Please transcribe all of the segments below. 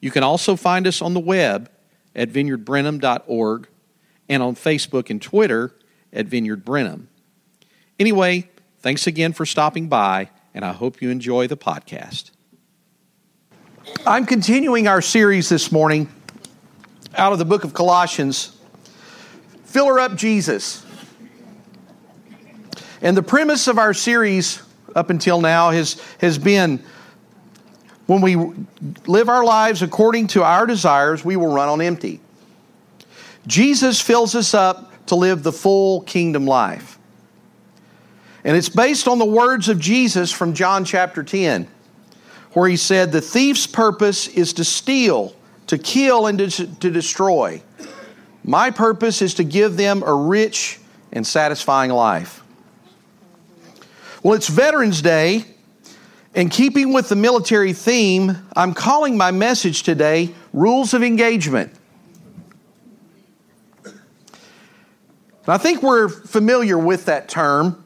You can also find us on the web at vineyardbrenham.org and on Facebook and Twitter at Vineyard Brenham. Anyway, thanks again for stopping by, and I hope you enjoy the podcast. I'm continuing our series this morning out of the book of Colossians Fill Her Up Jesus. And the premise of our series up until now has, has been when we live our lives according to our desires, we will run on empty. Jesus fills us up to live the full kingdom life. And it's based on the words of Jesus from John chapter 10, where he said, The thief's purpose is to steal, to kill, and to, to destroy. My purpose is to give them a rich and satisfying life. Well, it's Veterans Day, in keeping with the military theme, I'm calling my message today Rules of Engagement. I think we're familiar with that term.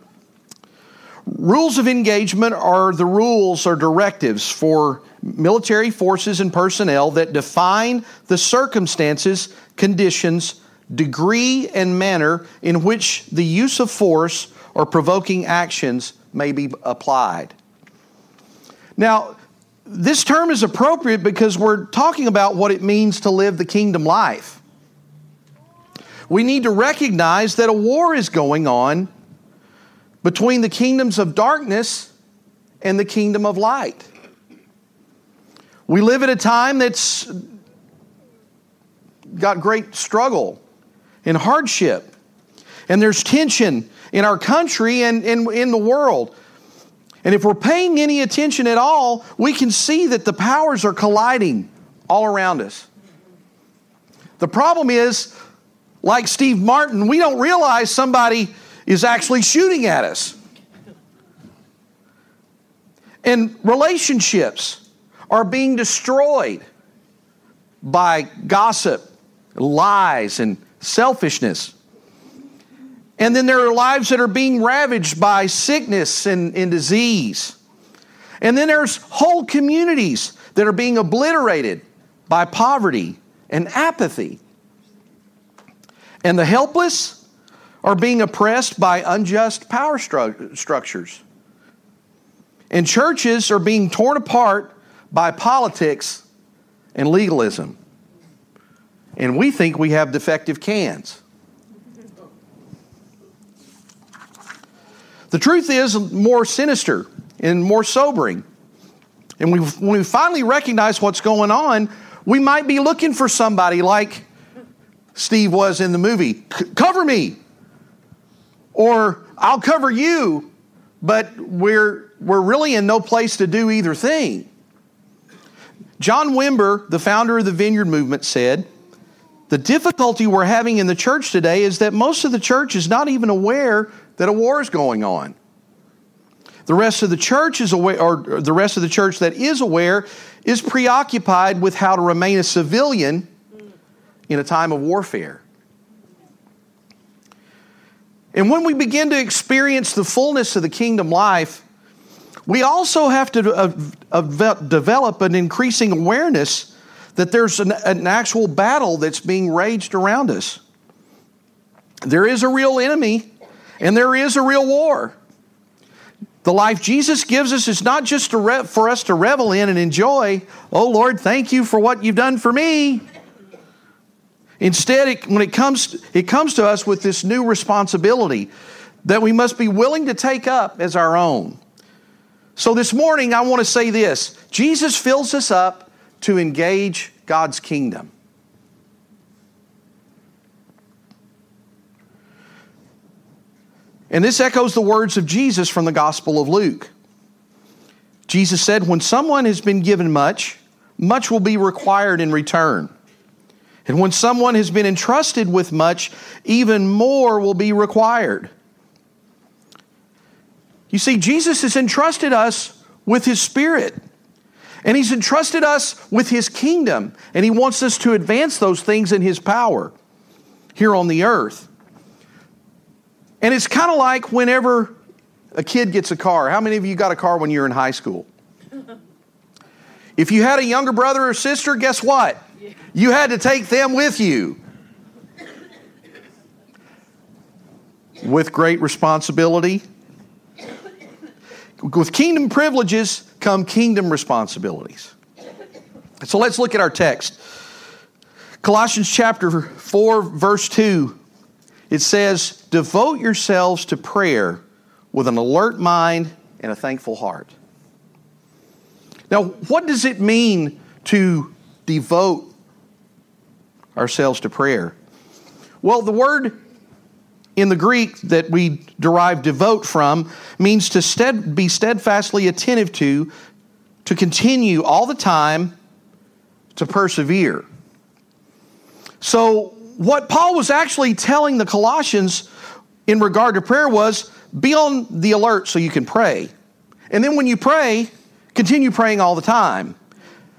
Rules of engagement are the rules or directives for military forces and personnel that define the circumstances, conditions, degree, and manner in which the use of force or provoking actions may be applied. Now, this term is appropriate because we're talking about what it means to live the kingdom life. We need to recognize that a war is going on between the kingdoms of darkness and the kingdom of light. We live at a time that's got great struggle and hardship, and there's tension in our country and in, the world. And if we're paying any attention at all, we can see that the powers are colliding all around us. The problem is, like Steve Martin, we don't realize somebody is actually shooting at us. And relationships are being destroyed by gossip, lies, and selfishness. And then there are lives that are being ravaged by sickness and, and disease. And then there's whole communities that are being obliterated by poverty and apathy. And the helpless are being oppressed by unjust power stru- structures. And churches are being torn apart by politics and legalism. And we think we have defective cans. The truth is more sinister and more sobering. And we, when we finally recognize what's going on, we might be looking for somebody like Steve was in the movie cover me, or I'll cover you, but we're, we're really in no place to do either thing. John Wimber, the founder of the Vineyard Movement, said, The difficulty we're having in the church today is that most of the church is not even aware that a war is going on. The rest of the church is aware, or the rest of the church that is aware, is preoccupied with how to remain a civilian in a time of warfare. And when we begin to experience the fullness of the kingdom life, we also have to uh, uh, develop an increasing awareness that there's an, an actual battle that's being raged around us. There is a real enemy and there is a real war. The life Jesus gives us is not just re- for us to revel in and enjoy. Oh, Lord, thank you for what you've done for me. Instead, it, when it comes, it comes to us with this new responsibility that we must be willing to take up as our own. So this morning, I want to say this Jesus fills us up to engage God's kingdom. And this echoes the words of Jesus from the Gospel of Luke. Jesus said, When someone has been given much, much will be required in return. And when someone has been entrusted with much, even more will be required. You see, Jesus has entrusted us with His Spirit. And He's entrusted us with His kingdom. And He wants us to advance those things in His power here on the earth. And it's kind of like whenever a kid gets a car. How many of you got a car when you were in high school? If you had a younger brother or sister, guess what? You had to take them with you. With great responsibility. With kingdom privileges come kingdom responsibilities. So let's look at our text. Colossians chapter 4, verse 2. It says, Devote yourselves to prayer with an alert mind and a thankful heart. Now, what does it mean to devote ourselves to prayer? Well, the word in the Greek that we derive devote from means to stead, be steadfastly attentive to, to continue all the time, to persevere. So, what Paul was actually telling the Colossians in regard to prayer was be on the alert so you can pray. And then when you pray, continue praying all the time.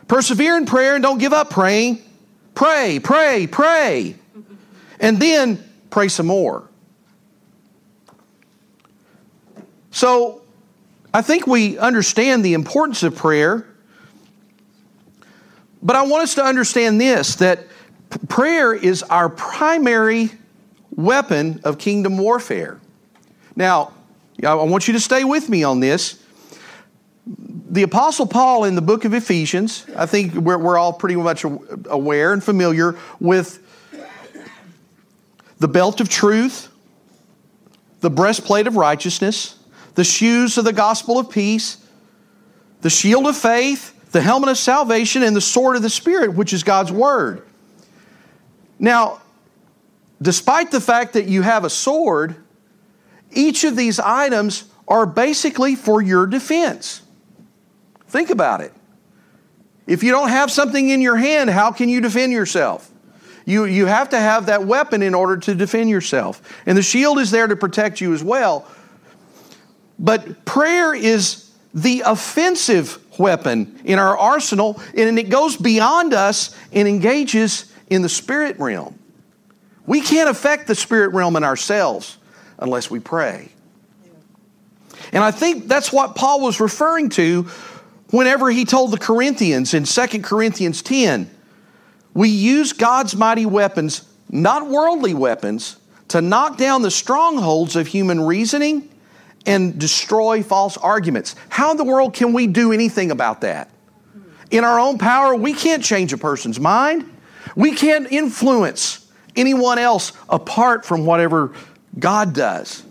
Persevere in prayer and don't give up praying. Pray, pray, pray. And then pray some more. So I think we understand the importance of prayer. But I want us to understand this that prayer is our primary weapon of kingdom warfare. Now, I want you to stay with me on this. The Apostle Paul in the book of Ephesians, I think we're, we're all pretty much aware and familiar with the belt of truth, the breastplate of righteousness, the shoes of the gospel of peace, the shield of faith, the helmet of salvation, and the sword of the Spirit, which is God's word. Now, despite the fact that you have a sword, each of these items are basically for your defense. Think about it. If you don't have something in your hand, how can you defend yourself? You, you have to have that weapon in order to defend yourself. And the shield is there to protect you as well. But prayer is the offensive weapon in our arsenal, and it goes beyond us and engages in the spirit realm. We can't affect the spirit realm in ourselves unless we pray. And I think that's what Paul was referring to whenever he told the Corinthians in 2 Corinthians 10 we use God's mighty weapons, not worldly weapons, to knock down the strongholds of human reasoning and destroy false arguments. How in the world can we do anything about that? In our own power, we can't change a person's mind. We can't influence anyone else apart from whatever God does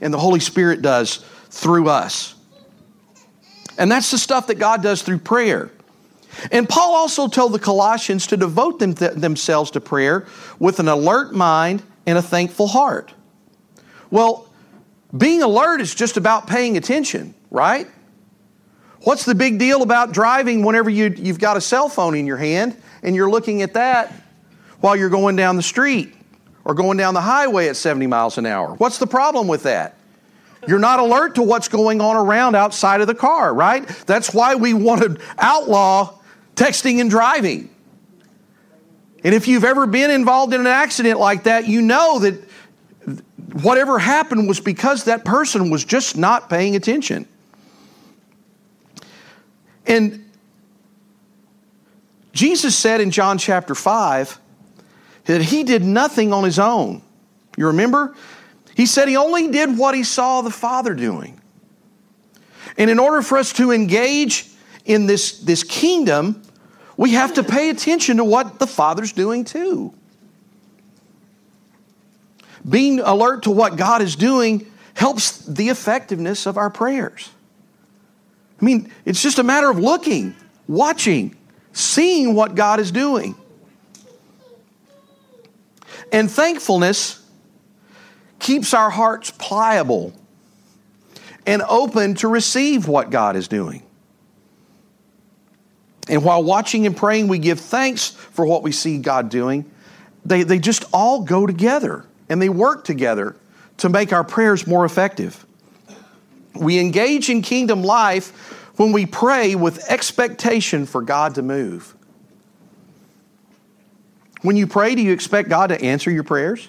and the Holy Spirit does through us. And that's the stuff that God does through prayer. And Paul also told the Colossians to devote them th- themselves to prayer with an alert mind and a thankful heart. Well, being alert is just about paying attention, right? What's the big deal about driving whenever you, you've got a cell phone in your hand and you're looking at that while you're going down the street? or going down the highway at 70 miles an hour. What's the problem with that? You're not alert to what's going on around outside of the car, right? That's why we want to outlaw texting and driving. And if you've ever been involved in an accident like that, you know that whatever happened was because that person was just not paying attention. And Jesus said in John chapter 5 that he did nothing on his own. You remember? He said he only did what he saw the Father doing. And in order for us to engage in this, this kingdom, we have to pay attention to what the Father's doing too. Being alert to what God is doing helps the effectiveness of our prayers. I mean, it's just a matter of looking, watching, seeing what God is doing. And thankfulness keeps our hearts pliable and open to receive what God is doing. And while watching and praying, we give thanks for what we see God doing. They, they just all go together and they work together to make our prayers more effective. We engage in kingdom life when we pray with expectation for God to move. When you pray, do you expect God to answer your prayers?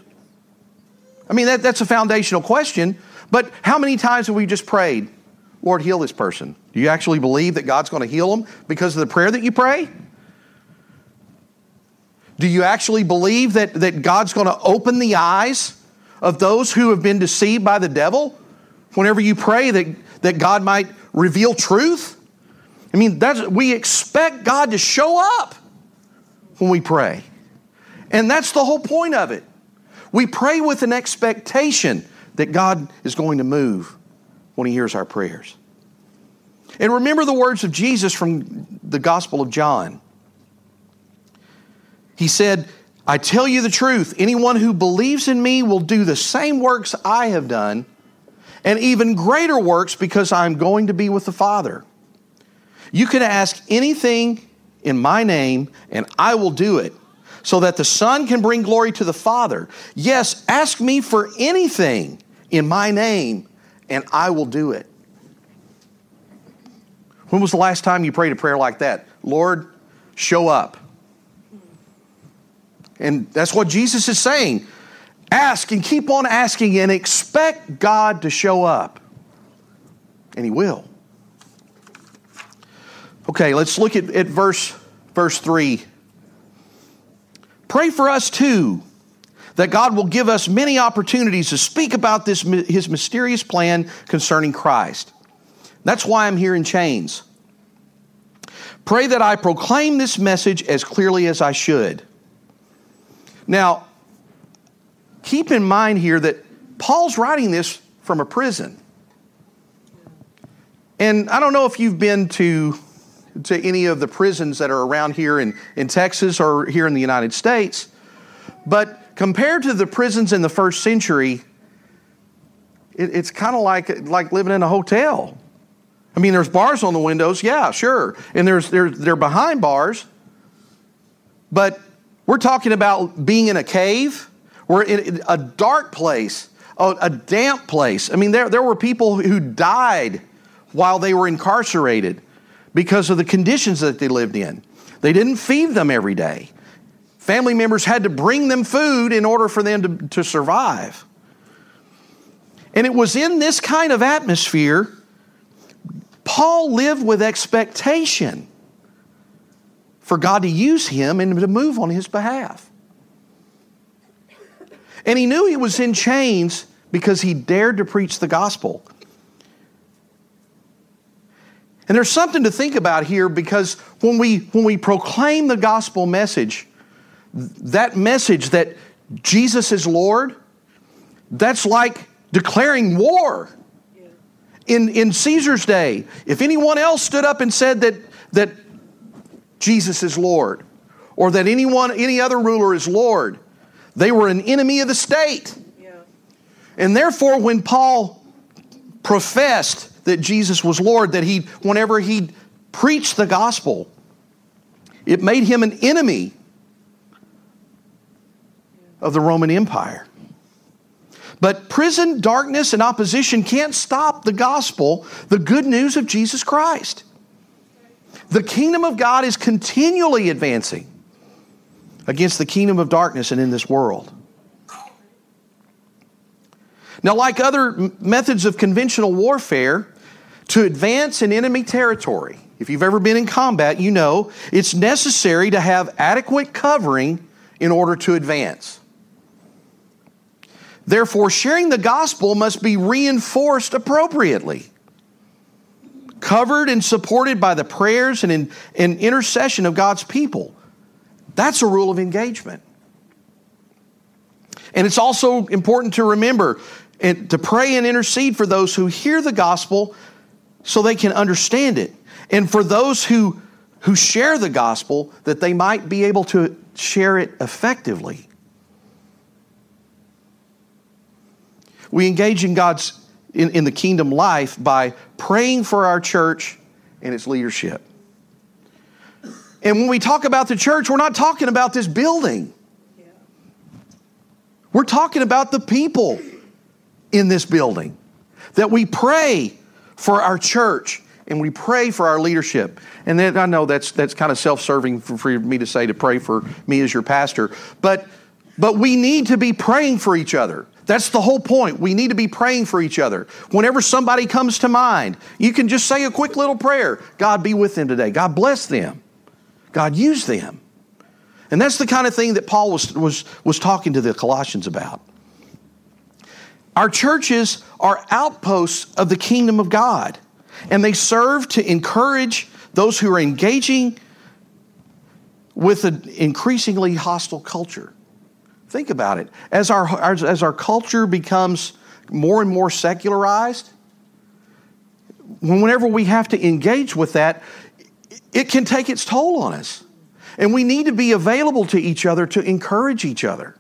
I mean, that, that's a foundational question, but how many times have we just prayed, Lord, heal this person? Do you actually believe that God's going to heal them because of the prayer that you pray? Do you actually believe that, that God's going to open the eyes of those who have been deceived by the devil? Whenever you pray that, that God might reveal truth? I mean, that's, we expect God to show up when we pray. And that's the whole point of it. We pray with an expectation that God is going to move when He hears our prayers. And remember the words of Jesus from the Gospel of John. He said, I tell you the truth, anyone who believes in me will do the same works I have done, and even greater works because I'm going to be with the Father. You can ask anything in my name, and I will do it, so that the Son can bring glory to the Father. Yes, ask me for anything in my name, and I will do it. When was the last time you prayed a prayer like that? Lord, show up. And that's what Jesus is saying. Ask and keep on asking and expect God to show up. And He will. Okay, let's look at, at verse, verse 3. Pray for us too, that God will give us many opportunities to speak about this, His mysterious plan concerning Christ. That's why I'm here in chains. Pray that I proclaim this message as clearly as I should. Now, keep in mind here that Paul's writing this from a prison. And I don't know if you've been to, to any of the prisons that are around here in, in Texas or here in the United States, but compared to the prisons in the first century, it, it's kind of like, like living in a hotel. I mean, there's bars on the windows, yeah, sure. And there's, there's, they're behind bars, but we're talking about being in a cave. We're in a dark place, a, damp place. I mean, there, there were people who died while they were incarcerated because of the conditions that they lived in. They didn't feed them every day. Family members had to bring them food in order for them to, to survive. And it was in this kind of atmosphere, Paul lived with expectation for God to use him and to move on his behalf. And he knew he was in chains because he dared to preach the gospel. And there's something to think about here because when we, when we proclaim the gospel message, that message that Jesus is Lord, that's like declaring war. In, in Caesar's day, if anyone else stood up and said that, that Jesus is Lord, or that anyone, any other ruler is Lord. They were an enemy of the state. Yeah. And therefore, when Paul professed that Jesus was Lord, that he, whenever he preached the gospel, it made him an enemy of the Roman Empire. But prison, darkness, and opposition can't stop the gospel, the good news of Jesus Christ. The kingdom of God is continually advancing against the kingdom of darkness and in this world. Now, like other methods of conventional warfare, to advance in enemy territory, if you've ever been in combat, you know it's necessary to have adequate covering in order to advance. Therefore, sharing the gospel must be reinforced appropriately covered and supported by the prayers and, in, and intercession of God's people. That's a rule of engagement. And it's also important to remember and to pray and intercede for those who hear the gospel so they can understand it. And for those who, who share the gospel, that they might be able to share it effectively. We engage in God's in, in the kingdom life by praying for our church and its leadership. And when we talk about the church, we're not talking about this building. We're talking about the people in this building. That we pray for our church and we pray for our leadership. And then I know that's that's kind of self-serving for, for me to say to pray for me as your pastor, but but we need to be praying for each other. That's the whole point. We need to be praying for each other. Whenever somebody comes to mind, you can just say a quick little prayer. God be with them today. God bless them. God used them. And that's the kind of thing that Paul was, was, was talking to the Colossians about. Our churches are outposts of the kingdom of God, and they serve to encourage those who are engaging with an increasingly hostile culture. Think about it. As our, as our culture becomes more and more secularized, whenever we have to engage with that, it can take its toll on us. And we need to be available to each other to encourage each other.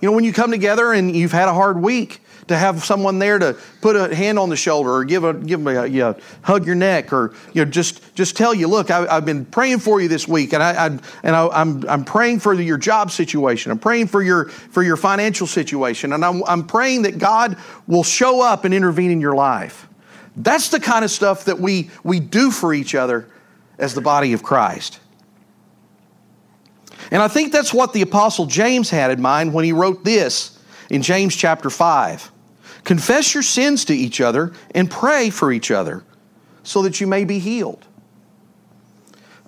You know, when you come together and you've had a hard week, to have someone there to put a hand on the shoulder or give a give a, you know, hug your neck or you know just just tell you, look, I, have been praying for you this week, and I, I and I, am I'm, I'm praying for your job situation. I'm praying for your for your financial situation, and I'm I'm praying that God will show up and intervene in your life. That's the kind of stuff that we we do for each other as the body of Christ. And I think that's what the Apostle James had in mind when he wrote this in James chapter 5. Confess your sins to each other and pray for each other so that you may be healed.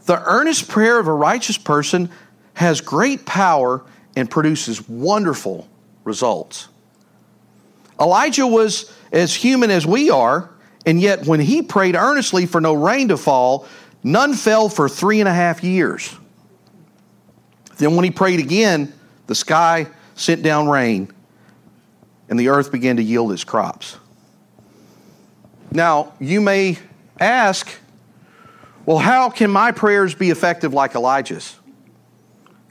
The earnest prayer of a righteous person has great power and produces wonderful results. Elijah was as human as we are, and yet when he prayed earnestly for no rain to fall, none fell for three and a half years. Then, when he prayed again, the sky sent down rain, and the earth began to yield its crops. Now, you may ask, well, how can my prayers be effective like Elijah's?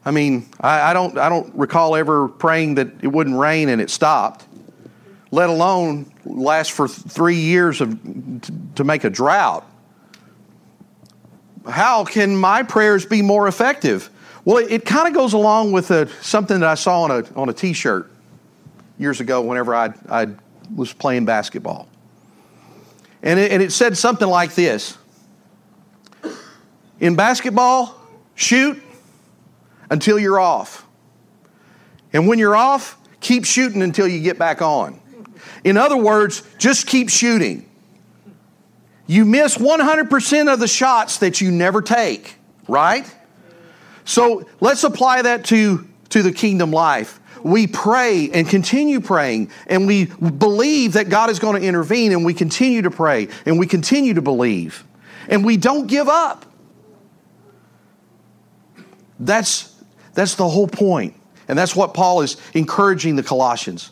I mean, I, I, don't, I don't recall ever praying that it wouldn't rain and it stopped, let alone last for three years of, to, to make a drought. How can my prayers be more effective? Well, it, it kind of goes along with a, something that I saw on a, on a t shirt years ago whenever I, I was playing basketball. And it, and it said something like this In basketball, shoot until you're off. And when you're off, keep shooting until you get back on. In other words, just keep shooting. You miss 100% of the shots that you never take, right? So let's apply that to, to the kingdom life. We pray and continue praying, and we believe that God is going to intervene, and we continue to pray, and we continue to believe, and we don't give up. That's, that's the whole. And that's what Paul is encouraging the Colossians.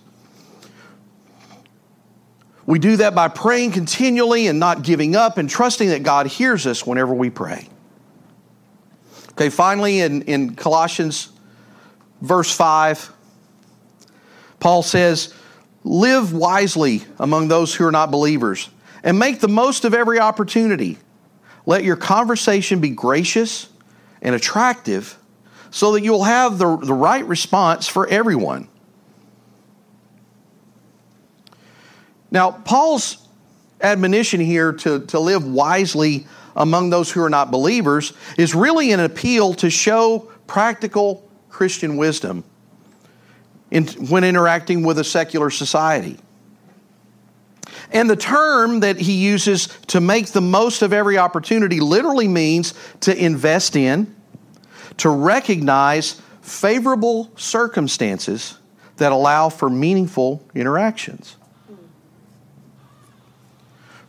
We do that by praying continually and not giving up and trusting that God hears us whenever we pray. Okay, finally, in, in Colossians verse 5, Paul says, Live wisely among those who are not believers and make the most of every opportunity. Let your conversation be gracious and attractive so that you'll have the, the right response for everyone. Now, Paul's admonition here to, to live wisely among those who are not believers is really an appeal to show practical Christian wisdom in, when interacting with a secular society. And the term that he uses to make the most of every opportunity literally means to invest in, to recognize favorable circumstances that allow for meaningful interactions.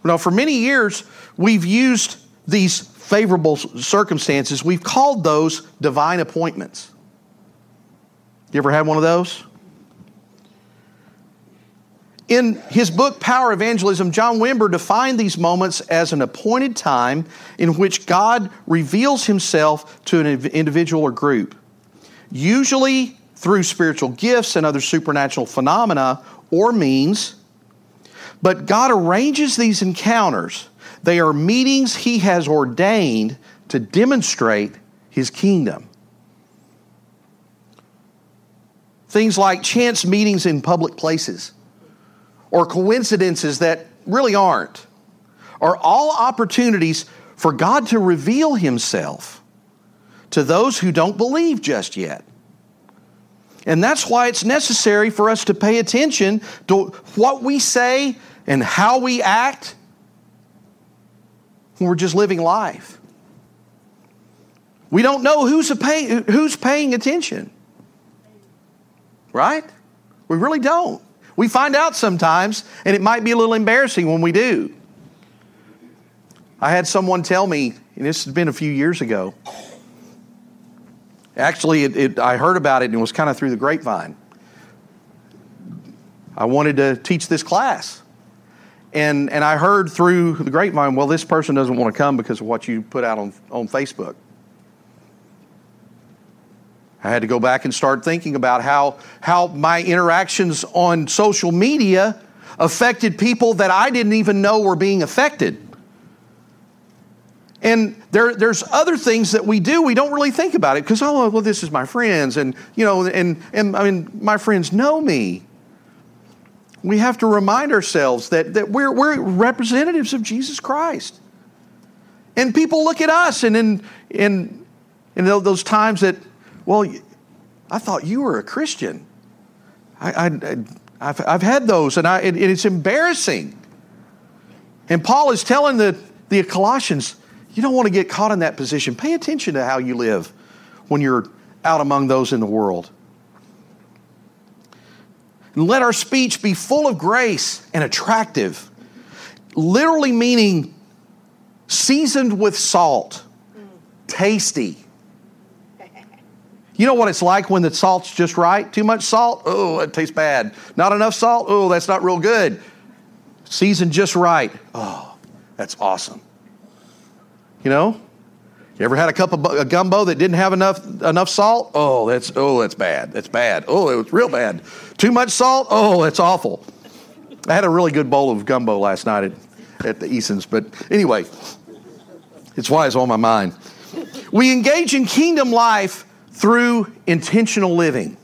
Now, for many years, we've used these favorable circumstances, we've called those divine appointments. You ever had one of those? In his book, Power Evangelism, John Wimber defined these moments as an appointed time in which God reveals himself to an individual or group, usually through spiritual gifts and other supernatural phenomena or means. But God arranges these encounters they are meetings he has ordained to demonstrate his kingdom. Things like chance meetings in public places or coincidences that really aren't are all opportunities for God to reveal himself to those who don't believe just yet. And that's why it's necessary for us to pay attention to what we say and how we act when we're just living life. We don't know who's, pay, who's paying attention. Right? We really don't. We find out sometimes, and it might be a little embarrassing when we do. I had someone tell me, and this has been a few years ago, Actually, it, it, I heard about it and it was kind of through the grapevine. I wanted to teach this class. And, and I heard through the grapevine, well, this person doesn't want to come because of what you put out on, on Facebook. I had to go back and start thinking about how, how my interactions on social media affected people that I didn't even know were being affected. And there, there's other things that we do, we don't really think about it because, oh, well, this is my friends. And, you know, and, and I mean, my friends know me. We have to remind ourselves that, that we're, we're representatives of Jesus Christ. And people look at us, and in, in, in those times that, well, I thought you were a Christian. I, I've, I've had those, and, I, and it's embarrassing. And Paul is telling the, the Colossians, you don't want to get caught in that position. Pay attention to how you live when you're out among those in the world. And let our speech be full of grace and attractive, literally meaning seasoned with salt, tasty. You know what it's like when the salt's just right? Too much salt? Oh, it tastes bad. Not enough salt? Oh, that's not real good. Seasoned just right. Oh, that's awesome. You know? You ever had a cup of a gumbo that didn't have enough enough salt? Oh, that's oh, that's bad. That's bad. Oh, it was real bad. Too much salt? Oh, that's awful. I had a really good bowl of gumbo last night at, at the Easons, but anyway, it's why it's on my mind. We engage in kingdom life through intentional living.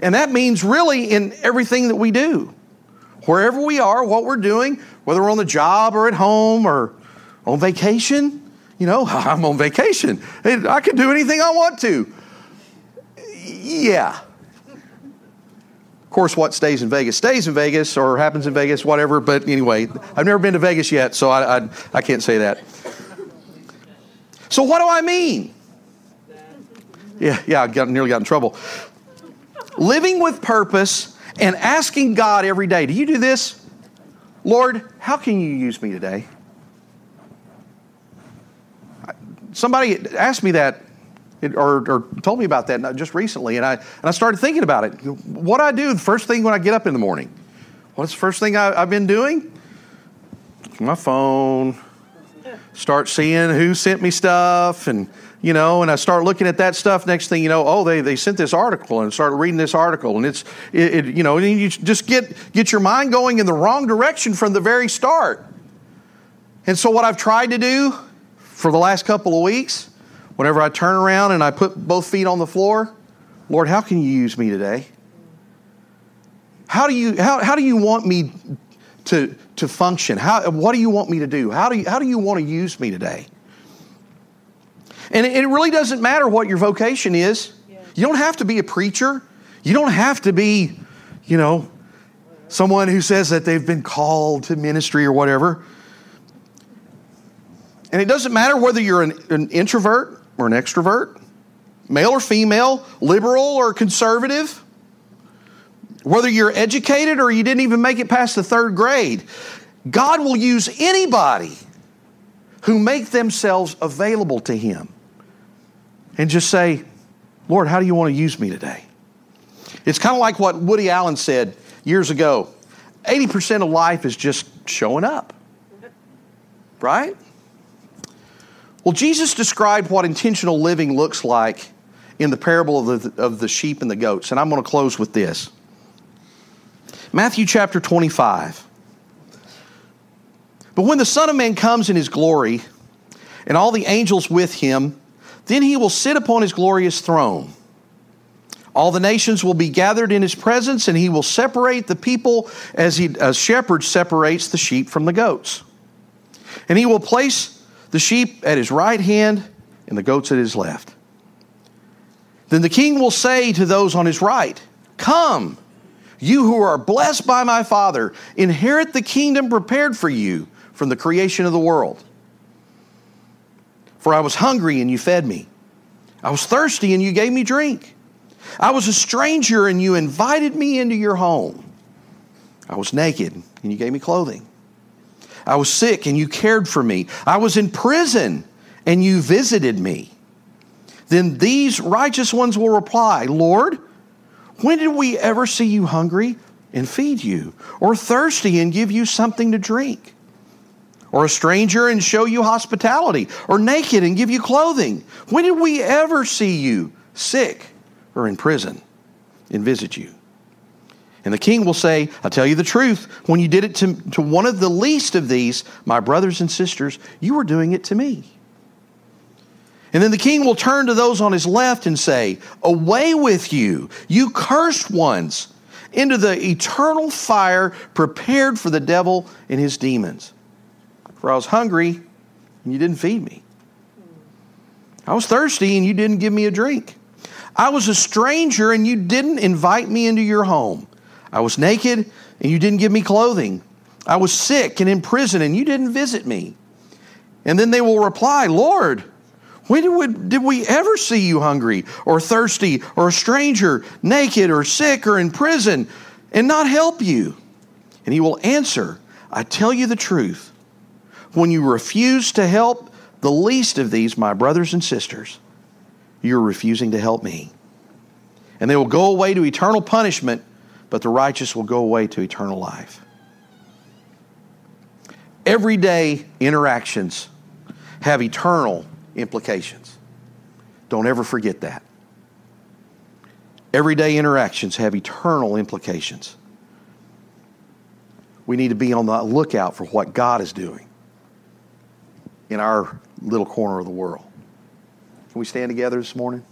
And that means really in everything that we do. Wherever we are, what we're doing, whether we're on the job or at home or on vacation? You know, I'm on vacation. I can do anything I want to. Yeah. Of course, what stays in Vegas stays in Vegas or happens in Vegas, whatever. But anyway, I've never been to Vegas yet, so I, I, I can't say that. So, what do I mean? Yeah, yeah, I got, nearly got in trouble. Living with purpose and asking God every day. Do you do this? Lord, how can you use me today? Somebody asked me that or, or, told me about that uh, just recently, and I, and I started thinking about it. What I do the first thing when I get up in the morning? What's the first thing I, have been doing? My phone. Start seeing who sent me stuff, and you know, and I start looking at that stuff. Next thing you know, oh, they, they sent this article, and start reading this article, and it's it, it you know, and you just get get your mind going in the wrong direction from the very start. And so, what I've tried to do for the last couple of weeks, whenever I turn around and I put both feet on the floor, Lord, how can you use me today? How do you, how, how do you want me to, to function? How, what do you want me to do? How do you, how do you want to use me today? And it, it really doesn't matter what your vocation is. You don't have to be a preacher. You don't have to be, you know, someone who says that they've been called to ministry or whatever. And it doesn't matter whether you're an, an introvert or an extrovert, male or female, liberal or conservative, whether you're educated or you didn't even make it past the third grade. God will use anybody who make themselves available to Him and just say, Lord, how do you want to use me today? It's kind of like what Woody Allen said years ago 80% of life is just showing up, right? Well, Jesus described what intentional living looks like in the parable of the, of the sheep and the goats, and I'm going to close with this. Matthew chapter 25. But when the Son of Man comes in his glory, and all the angels with him. Then he will sit upon his glorious throne. All the nations will be gathered in his presence, and he will separate the people as he, a shepherd separates the sheep from the goats. And he will place the sheep at his right hand and the goats at his left. Then the king will say to those on his right, Come, you who are blessed by my Father, inherit the kingdom prepared for you from the creation of the world. For I was hungry and you fed me. I was thirsty and you gave me drink. I was a stranger and you invited me into your home. I was naked and you gave me clothing. I was sick and you cared for me. I was in prison and you visited me. Then these righteous ones will reply, Lord, when did we ever see you hungry and feed you, or thirsty and give you something to drink? Or a stranger and show you hospitality, or naked and give you clothing? When did we ever see you sick or in prison and visit you? And the king will say, I'll tell you the truth. When you did it to, to one of the least of these, my brothers and sisters, you were doing it to me. And then the king will turn to those on his left and say, Away with you, you cursed ones, into the eternal fire prepared for the devil and his demons. For I was hungry, and you didn't feed me. I was thirsty, and you didn't give me a drink. I was a stranger, and you didn't invite me into your home. I was naked, and you didn't give me clothing. I was sick and in prison, and you didn't visit me. And then they will reply, Lord, when did we, ever see you hungry or thirsty or a stranger, naked or sick or in prison, and not help you? And he will answer, I tell you the truth. When you refuse to help the least of these, my brothers and sisters, you're refusing to help me. And they will go away to eternal punishment, but the righteous will go away to eternal life. Everyday interactions have eternal implications. Don't ever forget that. Everyday interactions have eternal implications. We need to be on the lookout for what God is doing in our little corner of the world. Can we stand together this morning?